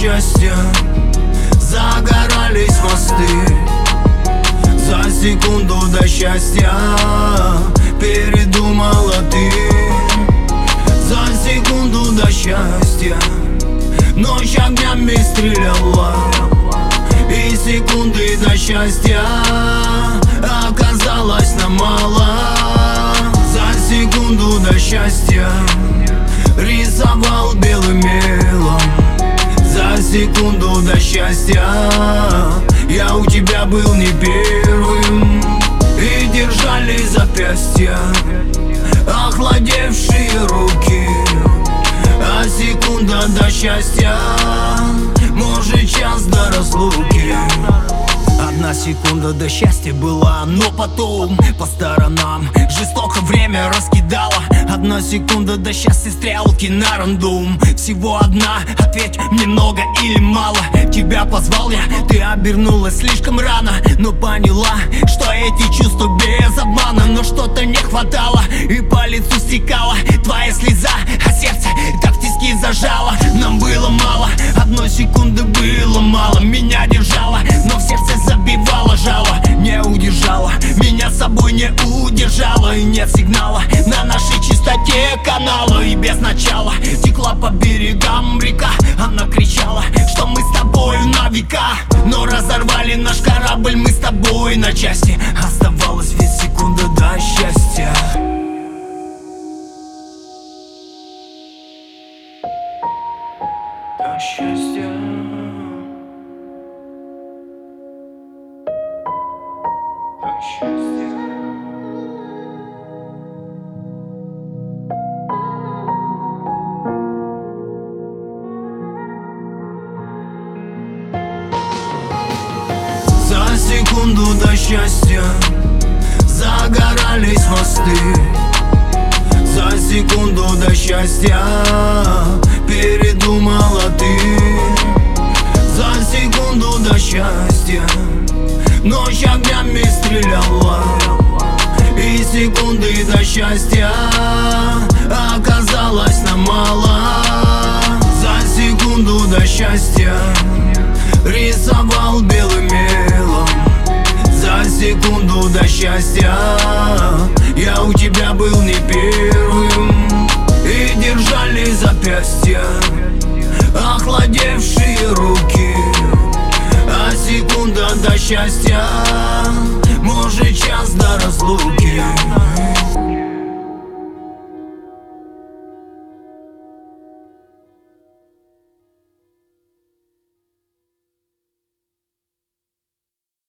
счастья. Загорались мосты. За секунду до счастья. Передумала ты. За секунду до счастья. Ночь огнями стреляла. И секунды до счастья Оказалось нам мало. За секунду до счастья Рисовал белым мелом секунду до счастья. Я у тебя был не первым И держали запястья. Охладевшие руки А секунда до счастья секунда до счастья была, но потом по сторонам Жестоко время раскидала Одна секунда до счастья стрелки на рандом. Всего одна, ответь мне много или мало. Тебя позвал я, ты обернулась слишком рано Но поняла, что эти чувства без обмана. Но что-то не хватало и по лицу стекала Твоя слеза, канала И без начала текла по берегам река Она кричала, что мы с тобой на века. Но разорвали наш корабль, мы с тобой на части. Оставалось ведь секунда до счастья. До счастья секунду до счастья. Загорались мосты. За секунду до счастья Передумала ты. За секунду до счастья Ночь огнями стреляла. И секунды до счастья Оказалось нам мало За секунду до счастья счастья. Я у тебя был не первым. И держали запястья Охладевшие руки. А секунда до счастья. Может час до разлуки